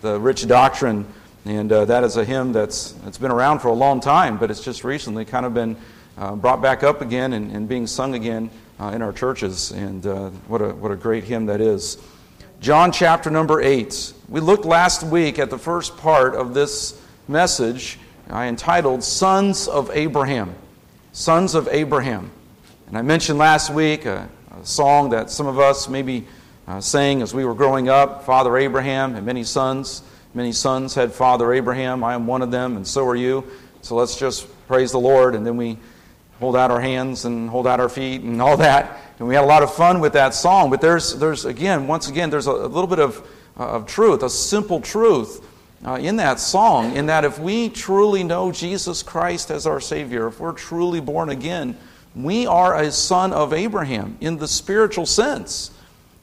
the rich doctrine. And uh, that is a hymn that's, that's been around for a long time, but it's just recently kind of been uh, brought back up again and, and being sung again uh, in our churches. And uh, what, a, what a great hymn that is. John chapter number 8. We looked last week at the first part of this message I entitled Sons of Abraham. Sons of Abraham. And I mentioned last week a, a song that some of us maybe uh, sang as we were growing up Father Abraham and many sons. Many sons had Father Abraham. I am one of them, and so are you. So let's just praise the Lord, and then we hold out our hands and hold out our feet and all that. And we had a lot of fun with that song. But there's, there's again, once again, there's a, a little bit of, uh, of truth, a simple truth uh, in that song, in that if we truly know Jesus Christ as our Savior, if we're truly born again, we are a son of Abraham in the spiritual sense.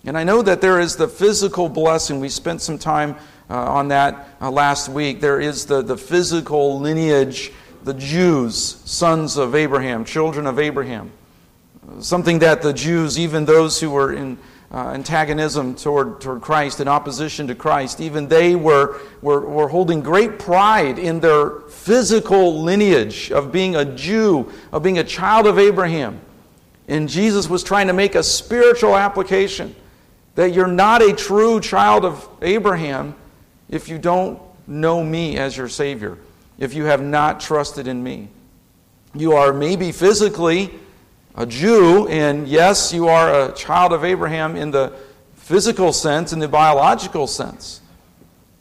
And I know that there is the physical blessing. We spent some time uh, on that uh, last week. There is the, the physical lineage, the Jews, sons of Abraham, children of Abraham. Something that the Jews, even those who were in uh, antagonism toward, toward Christ, in opposition to Christ, even they were, were, were holding great pride in their physical lineage of being a Jew, of being a child of Abraham. And Jesus was trying to make a spiritual application that you're not a true child of Abraham if you don't know me as your Savior, if you have not trusted in me. You are maybe physically a Jew, and yes, you are a child of Abraham in the physical sense, in the biological sense.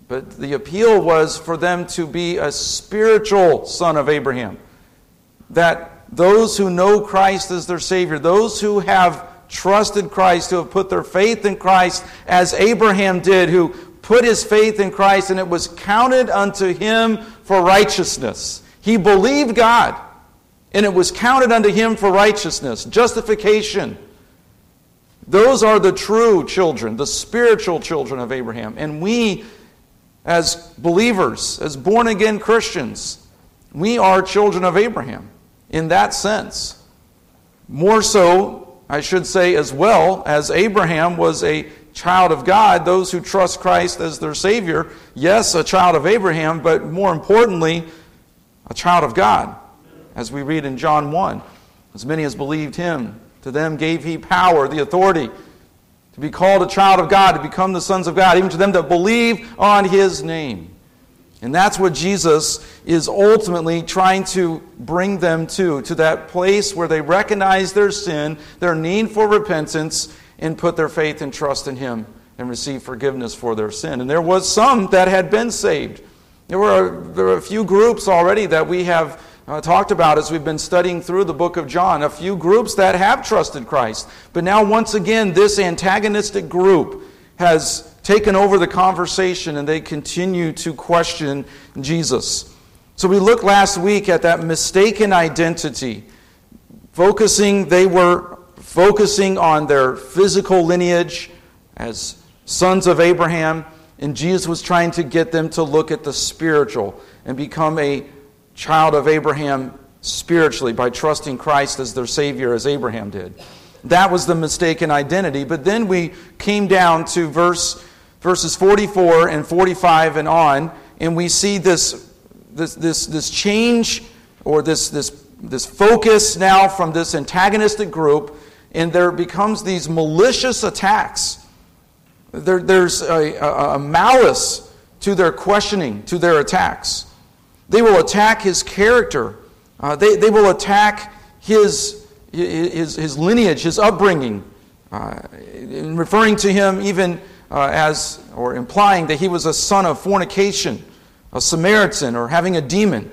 But the appeal was for them to be a spiritual son of Abraham. That those who know Christ as their Savior, those who have trusted Christ, who have put their faith in Christ, as Abraham did, who put his faith in Christ and it was counted unto him for righteousness. He believed God and it was counted unto him for righteousness, justification. Those are the true children, the spiritual children of Abraham. And we, as believers, as born again Christians, we are children of Abraham in that sense. More so, I should say, as well, as Abraham was a child of God, those who trust Christ as their Savior, yes, a child of Abraham, but more importantly, a child of God as we read in John 1. As many as believed him, to them gave he power, the authority, to be called a child of God, to become the sons of God, even to them that believe on his name. And that's what Jesus is ultimately trying to bring them to, to that place where they recognize their sin, their need for repentance, and put their faith and trust in him and receive forgiveness for their sin. And there was some that had been saved. There were a, there were a few groups already that we have uh, talked about as we've been studying through the book of John. A few groups that have trusted Christ. But now, once again, this antagonistic group has taken over the conversation and they continue to question Jesus. So we looked last week at that mistaken identity, focusing, they were focusing on their physical lineage as sons of Abraham, and Jesus was trying to get them to look at the spiritual and become a child of Abraham spiritually by trusting Christ as their Savior, as Abraham did. That was the mistaken identity. But then we came down to verse, verses 44 and 45 and on, and we see this, this, this, this change or this, this, this focus now from this antagonistic group, and there becomes these malicious attacks. There, there's a, a, a malice to their questioning, to their attacks. They will attack his character. Uh, they, they will attack his, his, his lineage, his upbringing, uh, in referring to him even uh, as, or implying that he was a son of fornication, a Samaritan, or having a demon.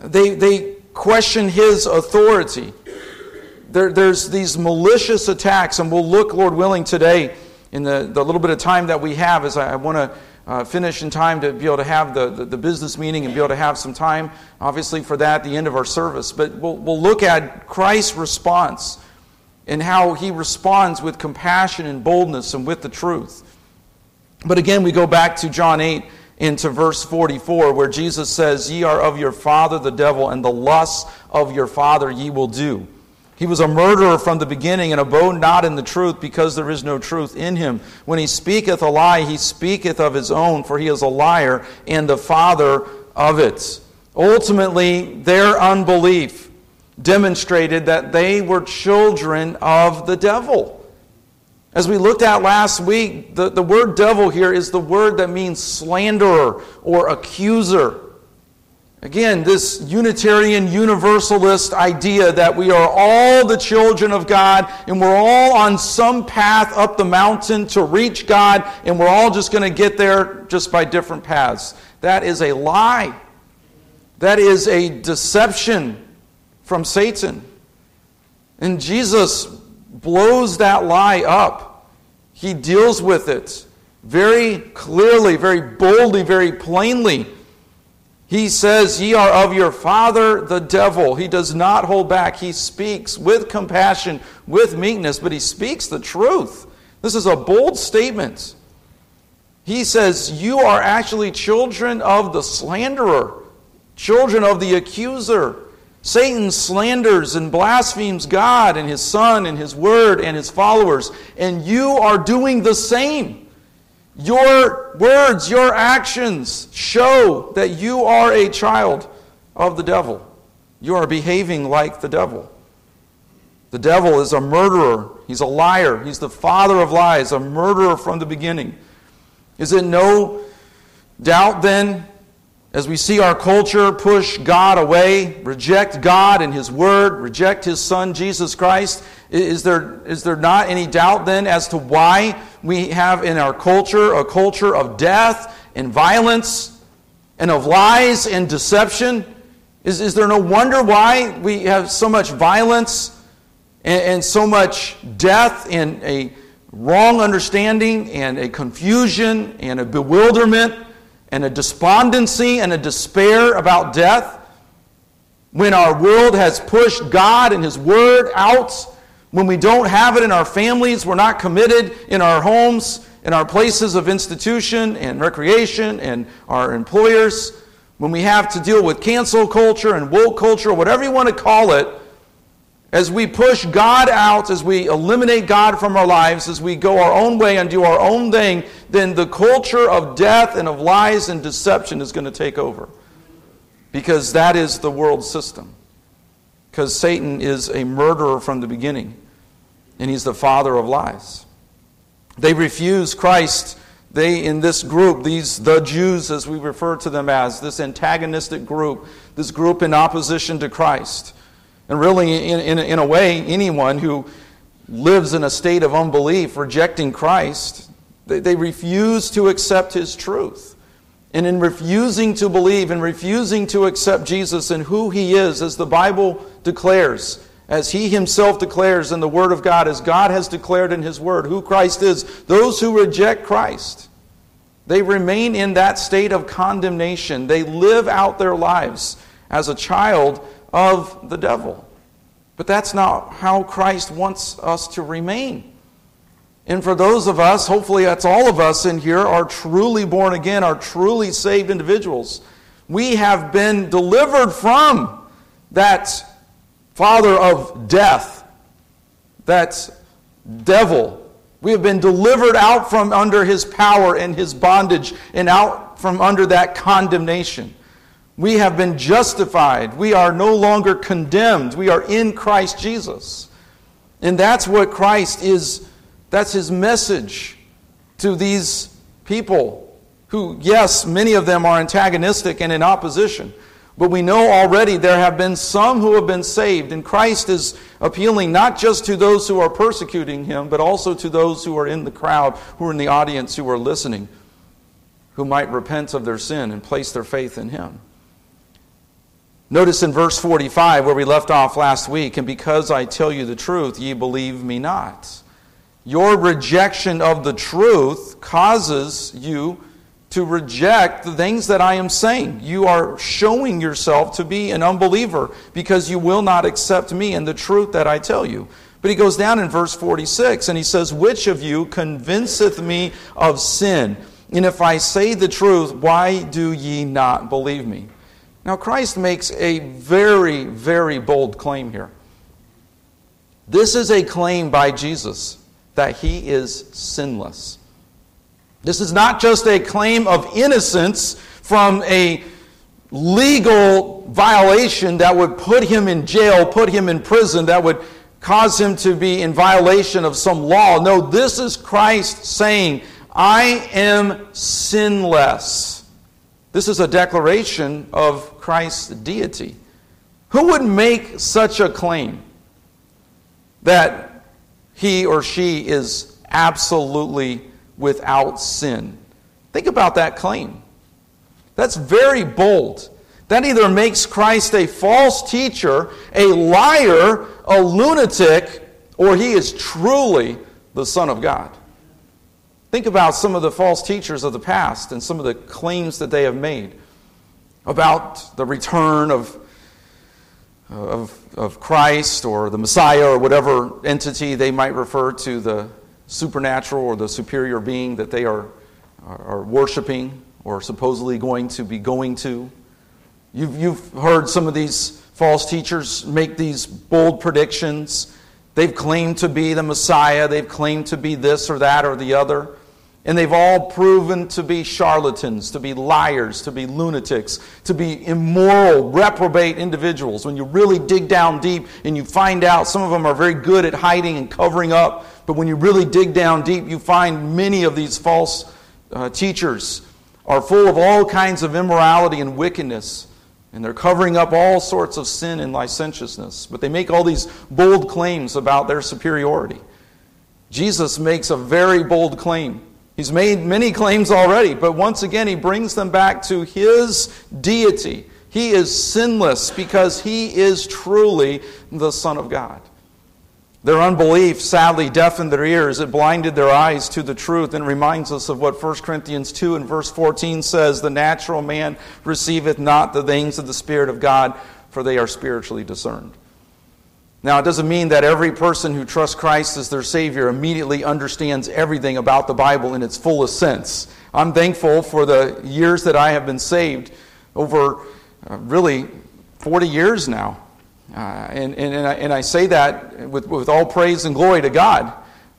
They, they question his authority. There, there's these malicious attacks, and we'll look, Lord willing, today in the, the little bit of time that we have as I, I want to uh, finish in time to be able to have the, the, the, business meeting and be able to have some time, obviously, for that at the end of our service. But we'll, we'll look at Christ's response and how he responds with compassion and boldness and with the truth. But again, we go back to John 8 into verse 44, where Jesus says, Ye are of your father the devil, and the lusts of your father ye will do. He was a murderer from the beginning and abode not in the truth because there is no truth in him. When he speaketh a lie, he speaketh of his own, for he is a liar and the father of it. Ultimately, their unbelief demonstrated that they were children of the devil. As we looked at last week, the, the word devil here is the word that means slanderer or accuser. Again, this Unitarian Universalist idea that we are all the children of God and we're all on some path up the mountain to reach God and we're all just going to get there just by different paths. That is a lie. That is a deception from Satan. And Jesus blows that lie up. He deals with it very clearly, very boldly, very plainly. He says, Ye are of your father, the devil. He does not hold back. He speaks with compassion, with meekness, but he speaks the truth. This is a bold statement. He says, You are actually children of the slanderer, children of the accuser. Satan slanders and blasphemes God and his Son and his Word and his followers, and you are doing the same. Your words, your actions show that you are a child of the devil. You are behaving like the devil. The devil is a murderer. He's a liar. He's the father of lies, a murderer from the beginning. Is it no doubt then, as we see our culture push God away, reject God and His Word, reject His Son, Jesus Christ, is there, is there not any doubt then as to why we have in our culture a culture of death and violence and of lies and deception? Is, is there no wonder why we have so much violence and, and so much death and a wrong understanding and a confusion and a bewilderment and a despondency and a despair about death when our world has pushed God and His Word out when we don't have it in our families, we're not committed in our homes, in our places of institution and recreation and our employers, when we have to deal with cancel culture and woke culture, whatever you want to call it, as we push God out, as we eliminate God from our lives, as we go our own way and do our own thing, then the culture of death and of lies and deception is going to take over. Because that is the world system because Satan is a murderer from the beginning, and he's the father of lies. They refuse Christ. They, in this group, these, the Jews, as we refer to them as, this antagonistic group, this group in opposition to Christ. And really, in, in, in a way, anyone who lives in a state of unbelief, rejecting Christ, they, they refuse to accept his truth. And in refusing to believe and refusing to accept Jesus and who he is, as the Bible declares, as he himself declares in the Word of God, as God has declared in his Word, who Christ is, those who reject Christ, they remain in that state of condemnation. They live out their lives as a child of the devil. But that's not how Christ wants us to remain. And for those of us, hopefully that's all of us in here, are truly born again, are truly saved individuals. We have been delivered from that father of death, that devil. We have been delivered out from under his power and his bondage and out from under that condemnation. We have been justified. We are no longer condemned. We are in Christ Jesus. And that's what Christ is that's his message to these people who, yes, many of them are antagonistic and in opposition. But we know already there have been some who have been saved, and Christ is appealing not just to those who are persecuting him, but also to those who are in the crowd, who are in the audience, who are listening, who might repent of their sin and place their faith in him. Notice in verse 45 where we left off last week, and because I tell you the truth, ye believe me not. Your rejection of the truth causes you to reject the things that I am saying. You are showing yourself to be an unbeliever because you will not accept me and the truth that I tell you. But he goes down in verse 46 and he says, Which of you convinceth me of sin? And if I say the truth, why do ye not believe me? Now, Christ makes a very, very bold claim here. This is a claim by Jesus that he is sinless. This is not just a claim of innocence from a legal violation that would put him in jail, put him in prison, that would cause him to be in violation of some law. No, this is Christ saying, I am sinless. This is a declaration of Christ's deity. Who would make such a claim that he or she is absolutely without sin? Think about that claim. That's very bold. That either makes Christ a false teacher, a liar, a lunatic, or he is truly the Son of God. Think about some of the false teachers of the past and some of the claims that they have made about the return of, of, of Christ or the Messiah or whatever entity they might refer to the supernatural or the superior being that they are, are worshiping or supposedly going to be going to. You've, you've heard some of these false teachers make these bold predictions. They've claimed to be the Messiah, they've claimed to be this or that or the other. And they've all proven to be charlatans, to be liars, to be lunatics, to be immoral, reprobate individuals. When you really dig down deep and you find out, some of them are very good at hiding and covering up, but when you really dig down deep, you find many of these false uh, teachers are full of all kinds of immorality and wickedness. And they're covering up all sorts of sin and licentiousness. But they make all these bold claims about their superiority. Jesus makes a very bold claim. He's made many claims already, but once again, he brings them back to his deity. He is sinless because he is truly the Son of God. Their unbelief sadly deafened their ears. It blinded their eyes to the truth and reminds us of what 1 Corinthians 2 and verse 14 says The natural man receiveth not the things of the Spirit of God, for they are spiritually discerned. Now, it doesn't mean that every person who trusts Christ as their Savior immediately understands everything about the Bible in its fullest sense. I'm thankful for the years that I have been saved over uh, really 40 years now. Uh, and, and, and I, and, I, say that with, with all praise and glory to God.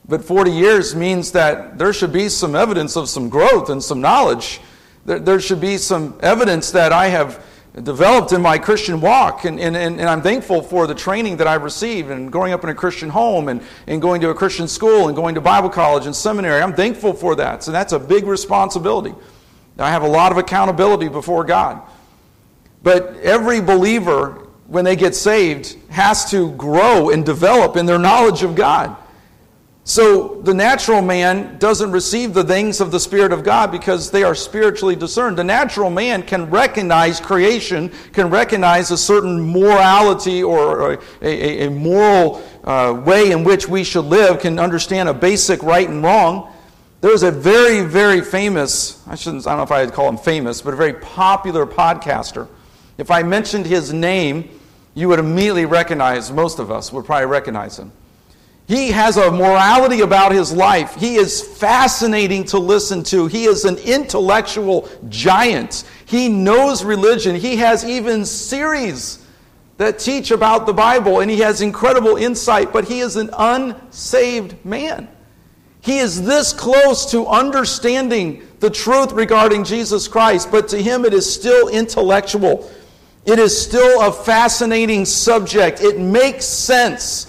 But 40 years means that there should be some evidence of some growth and some knowledge. There, there should be some evidence that I have developed in my Christian walk. And, and, and, I'm thankful for the training that I've received and growing up in a Christian home and, and going to a Christian school and going to Bible college and seminary. I'm thankful for that. So that's a big responsibility. I have a lot of accountability before God. But every believer when they get saved, has to grow and develop in their knowledge of God. So the natural man doesn't receive the things of the Spirit of God because they are spiritually discerned. The natural man can recognize creation, can recognize a certain morality or a, a, moral uh, way in which we should live, can understand a basic right and wrong. There's a very, very famous, I shouldn't, I don't know if I'd call him famous, but a very popular podcaster. If I mentioned his name, you would immediately recognize, most of us would probably recognize him. He has a morality about his life. He is fascinating to listen to. He is an intellectual giant. He knows religion. He has even series that teach about the Bible, and he has incredible insight, but he is an unsaved man. He is this close to understanding the truth regarding Jesus Christ, but to him it is still intellectual. It is still a fascinating subject. It makes sense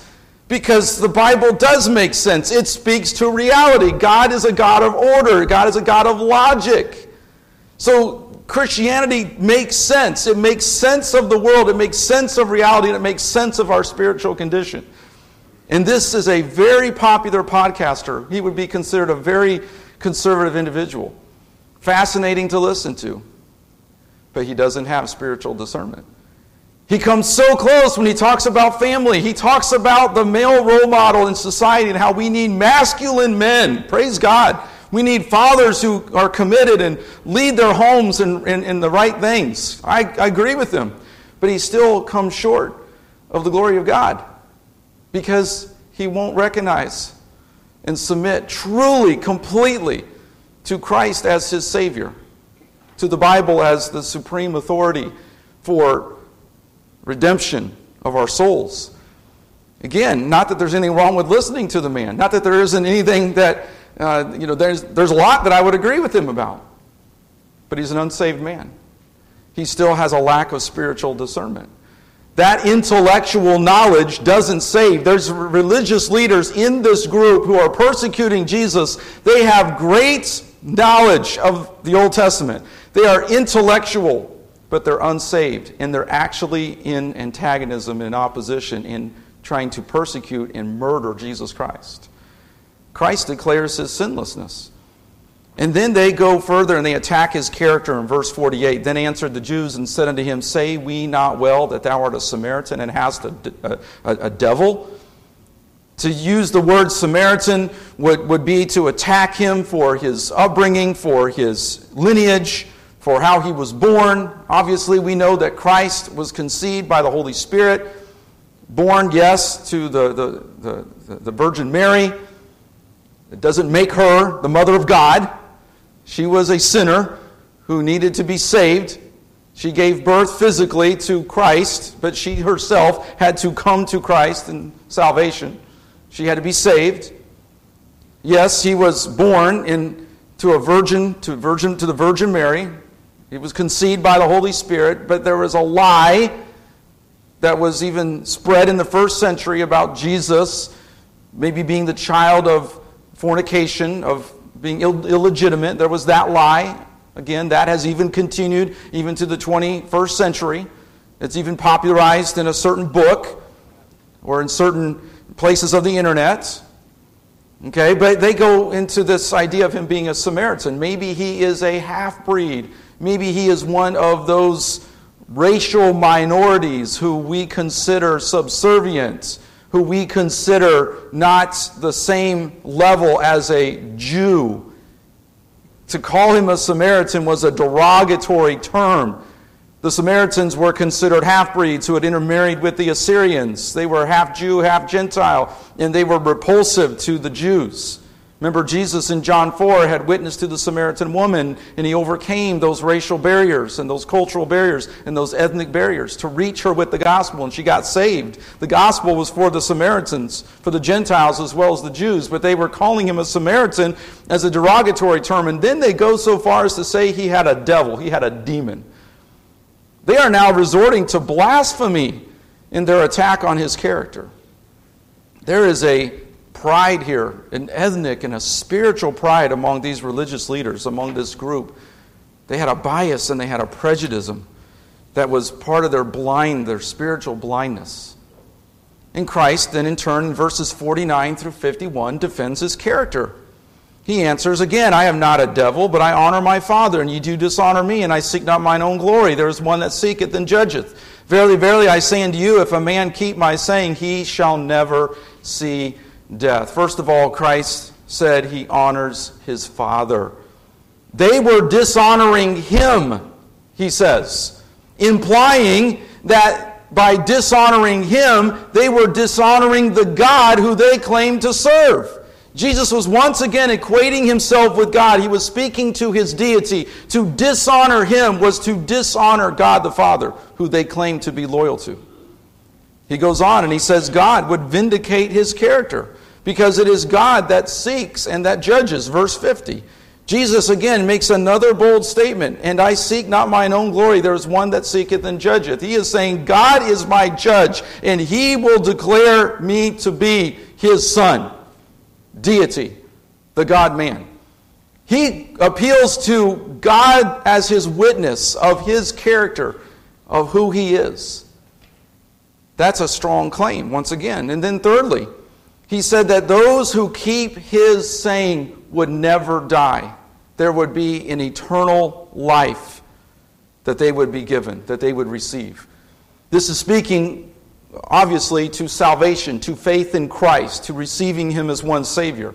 because the Bible does make sense. It speaks to reality. God is a God of order, God is a God of logic. So Christianity makes sense. It makes sense of the world, it makes sense of reality, and it makes sense of our spiritual condition. And this is a very popular podcaster. He would be considered a very conservative individual. Fascinating to listen to but he doesn't have spiritual discernment. He comes so close when he talks about family. He talks about the male role model in society and how we need masculine men. Praise God. We need fathers who are committed and lead their homes in, in, in the right things. I, I agree with him. But he still comes short of the glory of God because he won't recognize and submit truly, completely to Christ as his Savior to the Bible as the supreme authority for redemption of our souls. Again, not that there's anything wrong with listening to the man, not that there isn't anything that, uh, you know, there's, there's a lot that I would agree with him about. But he's an unsaved man. He still has a lack of spiritual discernment. That intellectual knowledge doesn't save. There's religious leaders in this group who are persecuting Jesus. They have great knowledge of the Old Testament. They are intellectual, but they're unsaved. And they're actually in antagonism and opposition in trying to persecute and murder Jesus Christ. Christ declares his sinlessness. And then they go further and they attack his character in verse 48. Then answered the Jews and said unto him, Say we not well that thou art a Samaritan and hast a, a, a devil? To use the word Samaritan would, would be to attack him for his upbringing, for his lineage, for how he was born. Obviously, we know that Christ was conceived by the Holy Spirit, born, yes, to the, the, the, the Virgin Mary. It doesn't make her the mother of God. She was a sinner who needed to be saved. She gave birth physically to Christ, but she herself had to come to Christ in salvation. She had to be saved. Yes, he was born in, to a virgin, to, virgin, to the Virgin Mary. He was conceived by the Holy Spirit, but there was a lie that was even spread in the first century about Jesus maybe being the child of fornication, of being Ill- illegitimate. There was that lie. Again, that has even continued even to the 21st century. It's even popularized in a certain book or in certain places of the internet. Okay, but they go into this idea of him being a Samaritan. Maybe he is a half breed. Maybe he is one of those racial minorities who we consider subservient who we consider not the same level as a Jew. To call him a Samaritan was a derogatory term. The Samaritans were considered half breeds who had intermarried with the Assyrians. They were half Jew, half Gentile, and they were repulsive to the Jews. Remember, Jesus in John 4 had witnessed to the Samaritan woman, and he overcame those racial barriers and those cultural barriers and those ethnic barriers to reach her with the gospel, and she got saved. The gospel was for the Samaritans, for the Gentiles as well as the Jews, but they were calling him a Samaritan as a derogatory term, and then they go so far as to say he had a devil, he had a demon. They are now resorting to blasphemy in their attack on his character. There is a pride here, an ethnic and a spiritual pride among these religious leaders, among this group. They had a bias and they had a prejudice that was part of their blind, their spiritual blindness. And Christ, then in turn, verses 49 through 51, defends his character. He answers again, I am not a devil, but I honor my Father, and ye do dishonor me, and I seek not mine own glory. There is one that seeketh and judgeth. Verily, verily, I say unto you, if a man keep my saying, he shall never see death. First of all, Christ said he honors his Father. They were dishonoring him, he says, implying that by dishonoring him, they were dishonoring the God who they claimed to serve. Jesus was once again equating himself with God. He was speaking to his deity. To dishonor him was to dishonor God the Father, who they claimed to be loyal to. He goes on and he says God would vindicate his character because it is God that seeks and that judges. Verse 50. Jesus again makes another bold statement, and I seek not mine own glory, there is one that seeketh and judgeth. He is saying, God is my judge, and he will declare me to be his son, deity, the God man. He appeals to God as his witness of his character, of who he is. That's a strong claim, once again. And then, thirdly, he said that those who keep his saying would never die. There would be an eternal life that they would be given, that they would receive. This is speaking, obviously, to salvation, to faith in Christ, to receiving him as one Savior.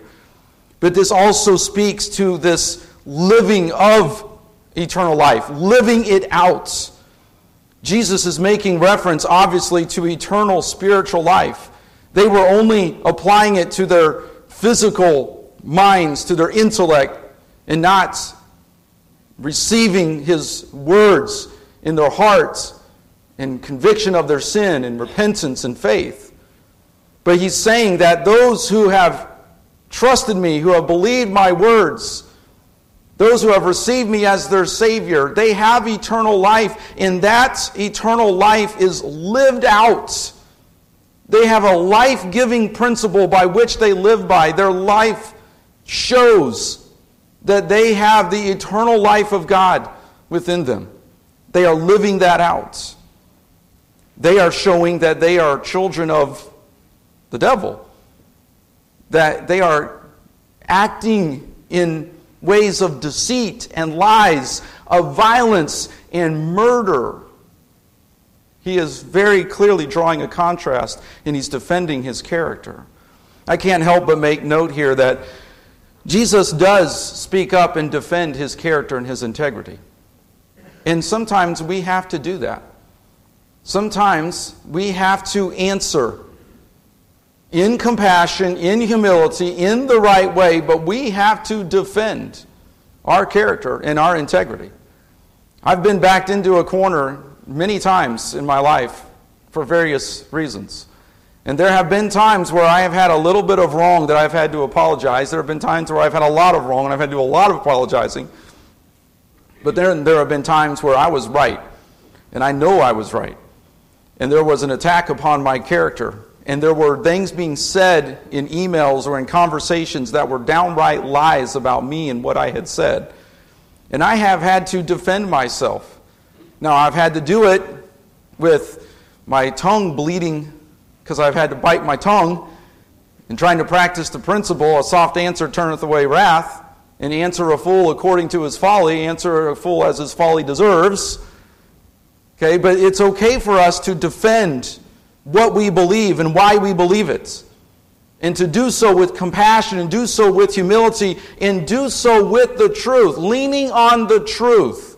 But this also speaks to this living of eternal life, living it out. Jesus is making reference, obviously, to eternal spiritual life. They were only applying it to their physical minds, to their intellect, and not receiving His words in their hearts in conviction of their sin and repentance and faith. But he's saying that those who have trusted me, who have believed my words, those who have received me as their Savior, they have eternal life, and that eternal life is lived out. They have a life giving principle by which they live by. Their life shows that they have the eternal life of God within them. They are living that out. They are showing that they are children of the devil, that they are acting in ways of deceit and lies, of violence and murder. He is very clearly drawing a contrast and he's defending his character. I can't help but make note here that Jesus does speak up and defend his character and his integrity. And sometimes we have to do that. Sometimes we have to answer in compassion, in humility, in the right way, but we have to defend our character and our integrity. I've been backed into a corner many times in my life for various reasons. And there have been times where I have had a little bit of wrong that I've had to apologize. There have been times where I've had a lot of wrong and I've had to do a lot of apologizing. But then there have been times where I was right, and I know I was right. And there was an attack upon my character and there were things being said in emails or in conversations that were downright lies about me and what I had said. And I have had to defend myself. Now, I've had to do it with my tongue bleeding because I've had to bite my tongue and trying to practice the principle a soft answer turneth away wrath, and answer a fool according to his folly, answer a fool as his folly deserves. Okay, but it's okay for us to defend what we believe and why we believe it. And to do so with compassion and do so with humility and do so with the truth, leaning on the truth.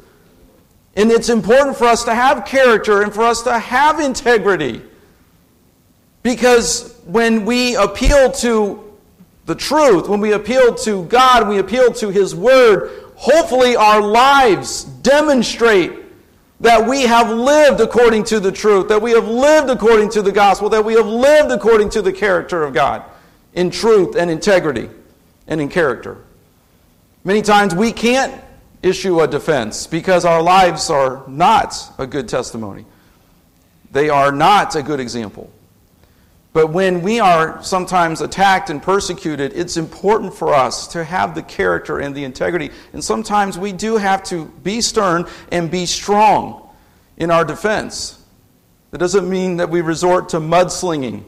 And it's important for us to have character and for us to have integrity. Because when we appeal to the truth, when we appeal to God, we appeal to His Word, hopefully our lives demonstrate that we have lived according to the truth, that we have lived according to the gospel, that we have lived according to the character of God in truth and integrity and in character. Many times we can't issue a defense because our lives are not a good testimony. They are not a good example. But when we are sometimes attacked and persecuted, it's important for us to have the character and the integrity. And sometimes we do have to be stern and be strong in our defense. That doesn't mean that we resort to mudslinging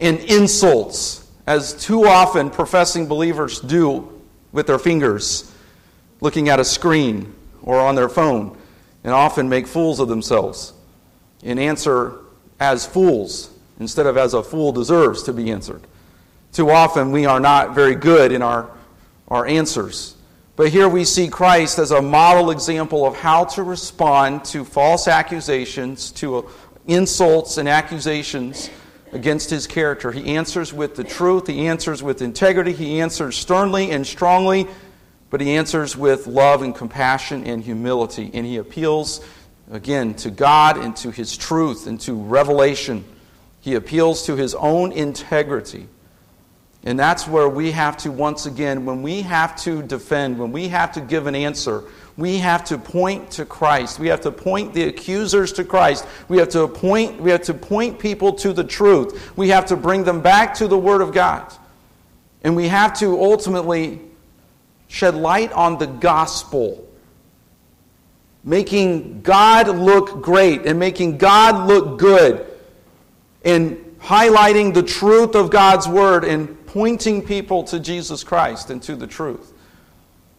and insults, as too often professing believers do with their fingers, looking at a screen or on their phone, and often make fools of themselves and answer as fools instead of as a fool deserves to be answered. Too often we are not very good in our, our answers. But here we see Christ as a model example of how to respond to false accusations, to insults and accusations against his character. He answers with the truth, he answers with integrity, he answers sternly and strongly, but he answers with love and compassion and humility. And he appeals, again, to God and to his truth and to revelation. He appeals to his own integrity. And that's where we have to, once again, when we have to defend, when we have to give an answer, we have to point to Christ. We have to point the accusers to Christ. We have to point, we have to point people to the truth. We have to bring them back to the Word of God. And we have to ultimately shed light on the gospel, making God look great and making God look good in highlighting the truth of God's Word and pointing people to Jesus Christ and to the truth.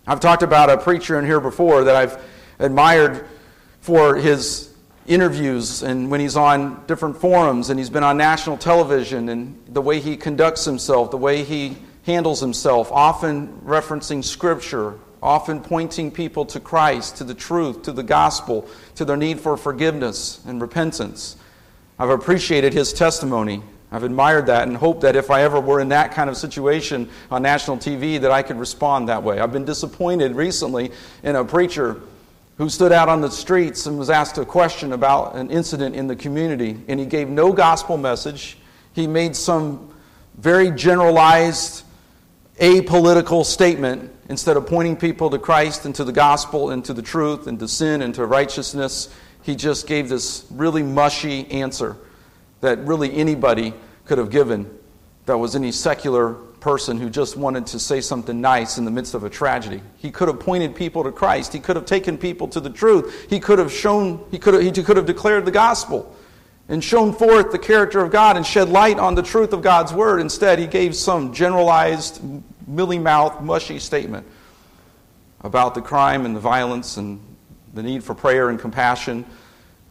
I've talked about a preacher in here before that I've admired for his interviews and when he's on different forums and he's been on national television and the way he conducts himself, the way he handles himself, often referencing Scripture, often pointing people to Christ, to the truth, to the gospel, to their need for forgiveness and repentance. I've appreciated his testimony. I've admired that and hoped that if I ever were in that kind of situation on national TV that I could respond that way. I've been disappointed recently in a preacher who stood out on the streets and was asked a question about an incident in the community and he gave no gospel message. He made some very generalized, apolitical statement instead of pointing people to Christ and to the gospel and to the truth and to sin and to righteousness. He just gave this really mushy answer that really anybody could have given that was any secular person who just wanted to say something nice in the midst of a tragedy. He could have pointed people to Christ. He could have taken people to the truth. He could have shown, he could have, he could have declared the gospel and shown forth the character of God and shed light on the truth of God's word. Instead, he gave some generalized, milly mouthed, mushy statement about the crime and the violence and the need for prayer and compassion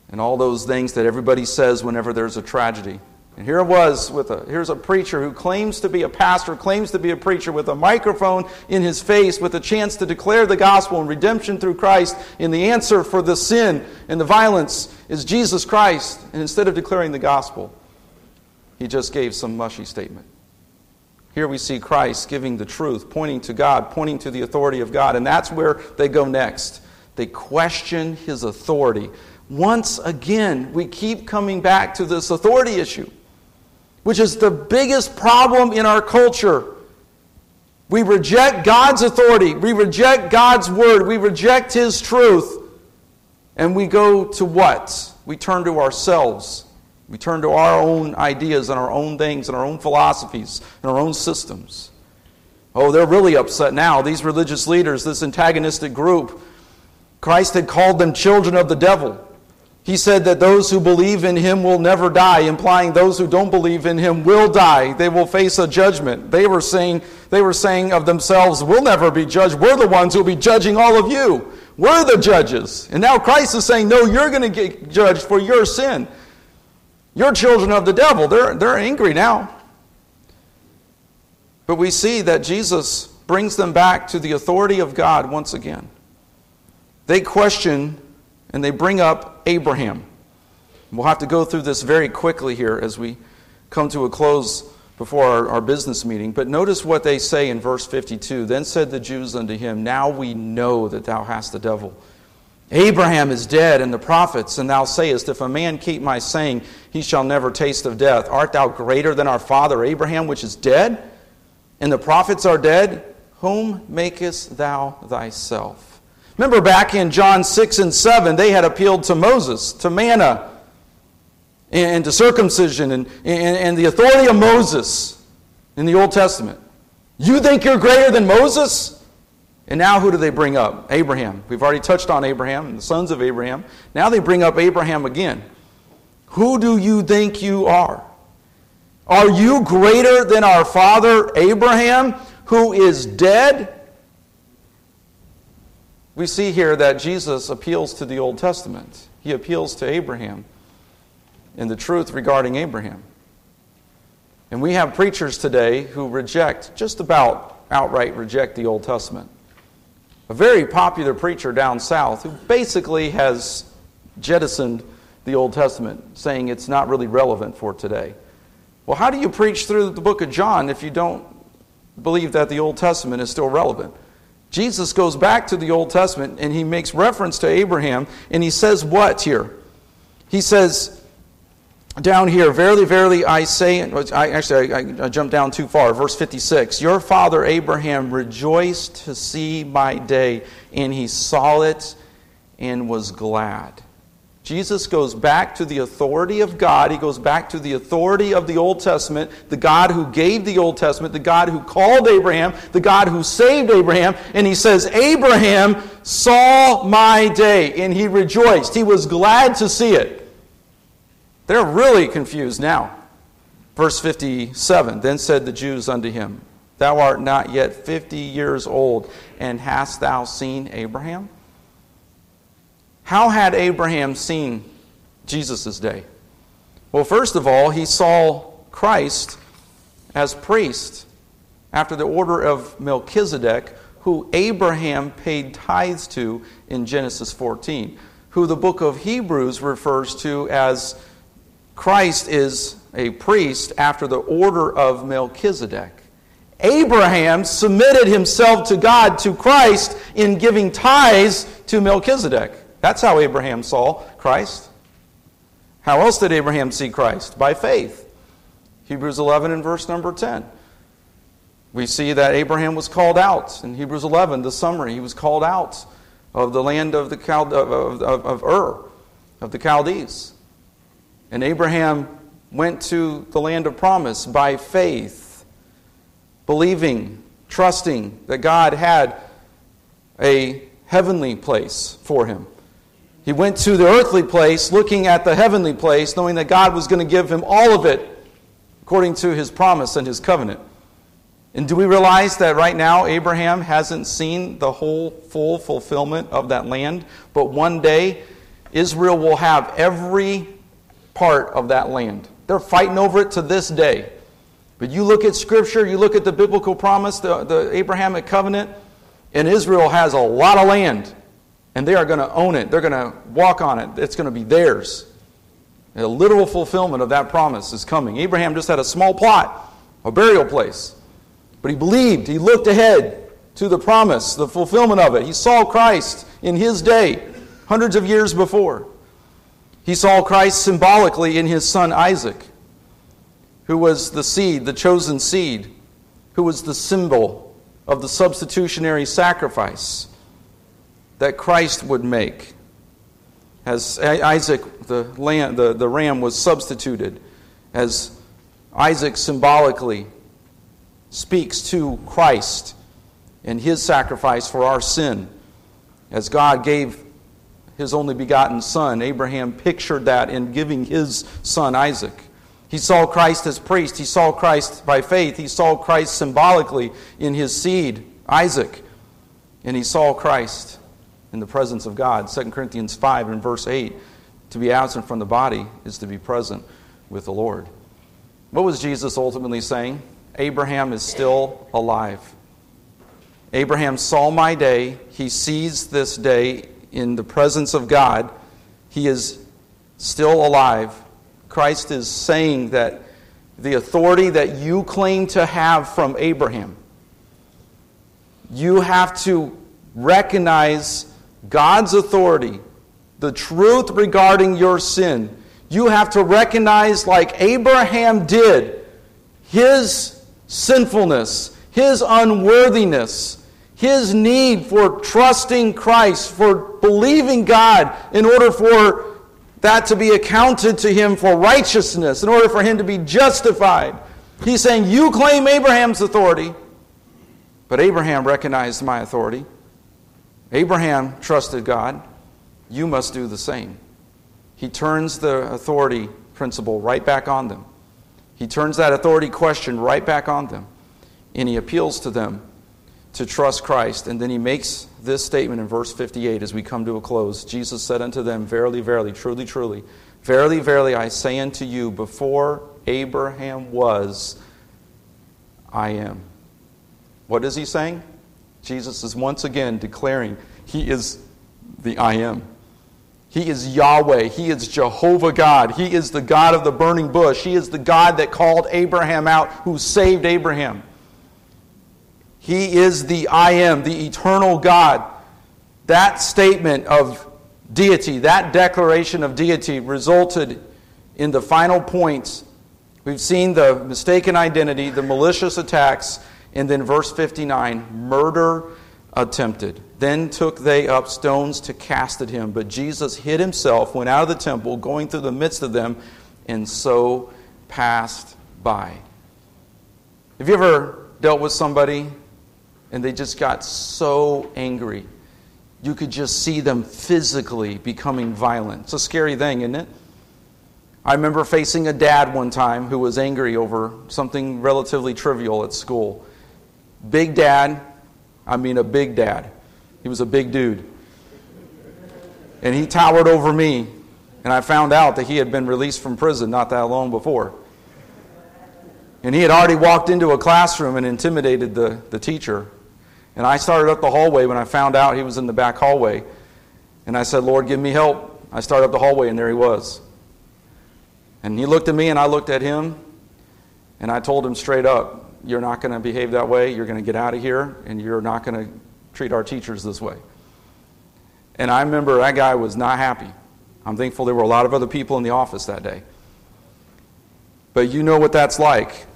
and all those things that everybody says whenever there's a tragedy. And here it was with a here's a preacher who claims to be a pastor, claims to be a preacher with a microphone in his face with a chance to declare the gospel and redemption through Christ. And the answer for the sin and the violence is Jesus Christ. And instead of declaring the gospel, he just gave some mushy statement. Here we see Christ giving the truth, pointing to God, pointing to the authority of God. And that's where they go next. They question his authority. Once again, we keep coming back to this authority issue which is the biggest problem in our culture. We reject God's authority, we reject God's word, we reject His truth, and we go to what? We turn to ourselves. We turn to our own ideas and our own things and our own philosophies and our own systems. Oh, they're really upset now. These religious leaders, this antagonistic group, Christ had called them children of the devil. He said that those who believe in him will never die, implying those who don't believe in him will die. They will face a judgment. They were saying, they were saying of themselves, We'll never be judged. We're the ones who will be judging all of you. We're the judges. And now Christ is saying, No, you're going to get judged for your sin. You're children of the devil. They're, they're angry now. But we see that Jesus brings them back to the authority of God once again. They question and they bring up Abraham. We'll have to go through this very quickly here as we come to a close before our, our, business meeting. But notice what they say in verse 52. Then said the Jews unto him, Now we know that thou hast the devil. Abraham is dead, and the prophets, and thou sayest, If a man keep my saying, he shall never taste of death. Art thou greater than our father Abraham, which is dead? And the prophets are dead? Whom makest thou thyself? Remember back in John 6 and 7, they had appealed to Moses, to manna, and to circumcision, and, and, and the authority of Moses in the Old Testament. You think you're greater than Moses? And now who do they bring up? Abraham. We've already touched on Abraham and the sons of Abraham. Now they bring up Abraham again. Who do you think you are? Are you greater than our father Abraham, who is dead? We see here that Jesus appeals to the Old Testament. He appeals to Abraham and the truth regarding Abraham. And we have preachers today who reject, just about outright reject the Old Testament. A very popular preacher down south who basically has jettisoned the Old Testament, saying it's not really relevant for today. Well, how do you preach through the book of John if you don't believe that the Old Testament is still relevant? Jesus goes back to the Old Testament and he makes reference to Abraham and he says what here? He says down here, verily, verily, I say, I, actually, I, I jumped down too far. Verse 56 Your father Abraham rejoiced to see my day, and he saw it and was glad. Jesus goes back to the authority of God. He goes back to the authority of the Old Testament, the God who gave the Old Testament, the God who called Abraham, the God who saved Abraham. And he says, Abraham saw my day, and he rejoiced. He was glad to see it. They're really confused now. Verse 57 Then said the Jews unto him, Thou art not yet fifty years old, and hast thou seen Abraham? How had Abraham seen Jesus' day? Well, first of all, he saw Christ as priest after the order of Melchizedek, who Abraham paid tithes to in Genesis 14, who the book of Hebrews refers to as Christ is a priest after the order of Melchizedek. Abraham submitted himself to God, to Christ, in giving tithes to Melchizedek. That's how Abraham saw Christ. How else did Abraham see Christ? By faith. Hebrews 11 and verse number 10. We see that Abraham was called out in Hebrews 11, the summary. He was called out of the land of, the of, of, of Ur, of the Chaldees. And Abraham went to the land of promise by faith, believing, trusting that God had a heavenly place for him. He went to the earthly place looking at the heavenly place, knowing that God was going to give him all of it according to his promise and his covenant. And do we realize that right now Abraham hasn't seen the whole full fulfillment of that land? But one day Israel will have every part of that land. They're fighting over it to this day. But you look at Scripture, you look at the biblical promise, the, the Abrahamic covenant, and Israel has a lot of land. And they are going to own it. They're going to walk on it. It's going to be theirs. A literal fulfillment of that promise is coming. Abraham just had a small plot, a burial place. But he believed, he looked ahead to the promise, the fulfillment of it. He saw Christ in his day, hundreds of years before. He saw Christ symbolically in his son Isaac, who was the seed, the chosen seed, who was the symbol of the substitutionary sacrifice that Christ would make. As Isaac, the, lamb, the, the ram, was substituted, as Isaac symbolically speaks to Christ and his sacrifice for our sin. As God gave his only begotten son, Abraham pictured that in giving his son Isaac. He saw Christ as priest. He saw Christ by faith. He saw Christ symbolically in his seed, Isaac. And he saw Christ in the presence of God. 2 Corinthians 5 and verse 8 to be absent from the body is to be present with the Lord. What was Jesus ultimately saying? Abraham is still alive. Abraham saw my day. He sees this day in the presence of God. He is still alive. Christ is saying that the authority that you claim to have from Abraham, you have to recognize God's authority, the truth regarding your sin. You have to recognize, like Abraham did, his sinfulness, his unworthiness, his need for trusting Christ, for believing God in order for that to be accounted to him for righteousness, in order for him to be justified. He's saying, You claim Abraham's authority, but Abraham recognized my authority. Abraham trusted God. You must do the same. He turns the authority principle right back on them. He turns that authority question right back on them. And he appeals to them to trust Christ. And then he makes this statement in verse 58 as we come to a close Jesus said unto them, Verily, verily, truly, truly, verily, verily, I say unto you, before Abraham was, I am. What is he saying? Jesus is once again declaring he is the I am. He is Yahweh. He is Jehovah God. He is the God of the burning bush. He is the God that called Abraham out, who saved Abraham. He is the I am, the eternal God. That statement of deity, that declaration of deity, resulted in the final points. We've seen the mistaken identity, the malicious attacks, and then verse 59 murder attempted. Then took they up stones to cast at him. But Jesus hid himself, went out of the temple, going through the midst of them, and so passed by. Have you ever dealt with somebody and they just got so angry? You could just see them physically becoming violent. It's a scary thing, isn't it? I remember facing a dad one time who was angry over something relatively trivial at school. Big dad, I mean a big dad. He was a big dude. And he towered over me. And I found out that he had been released from prison not that long before. And he had already walked into a classroom and intimidated the, the teacher. And I started up the hallway when I found out he was in the back hallway. And I said, Lord, give me help. I started up the hallway, and there he was. And he looked at me, and I looked at him. And I told him straight up, You're not going to behave that way. You're going to get out of here, and you're not going to treat our teachers this way. And I remember that guy was not happy. I'm thankful there were a lot of other people in the office that day. But you know what that's like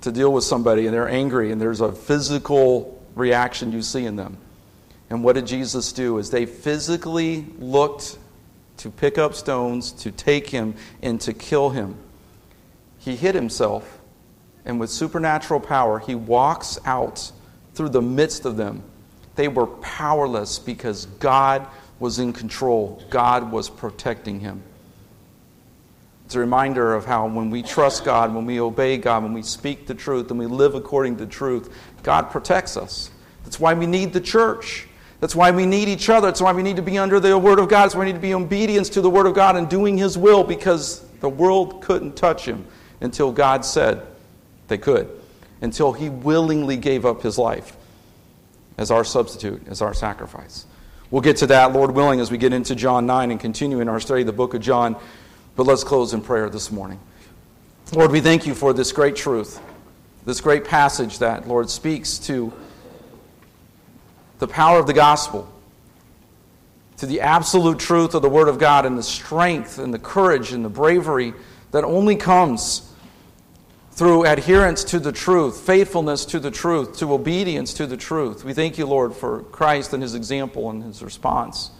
to deal with somebody and they're angry and there's a physical reaction you see in them. And what did Jesus do? Is they physically looked to pick up stones to take him and to kill him. He hid himself, and with supernatural power, he walks out through the midst of them. They were powerless because God was in control, God was protecting him. It's a reminder of how when we trust God, when we obey God, when we speak the truth, and we live according to truth, God protects us. That's why we need the church. That's why we need each other. That's why we need to be under the Word of God. That's why we need to be in obedience to the Word of God and doing His will because the world couldn't touch Him until God said they could, until He willingly gave up His life as our substitute, as our sacrifice. We'll get to that, Lord willing, as we get into John 9 and continue in our study of the book of John. But let's close in prayer this morning. Lord, we thank you for this great truth, this great passage that, Lord, speaks to the power of the gospel, to the absolute truth of the Word of God, and the strength and the courage and the bravery that only comes through adherence to the truth, faithfulness to the truth, to obedience to the truth. We thank you, Lord, for Christ and his example and his response.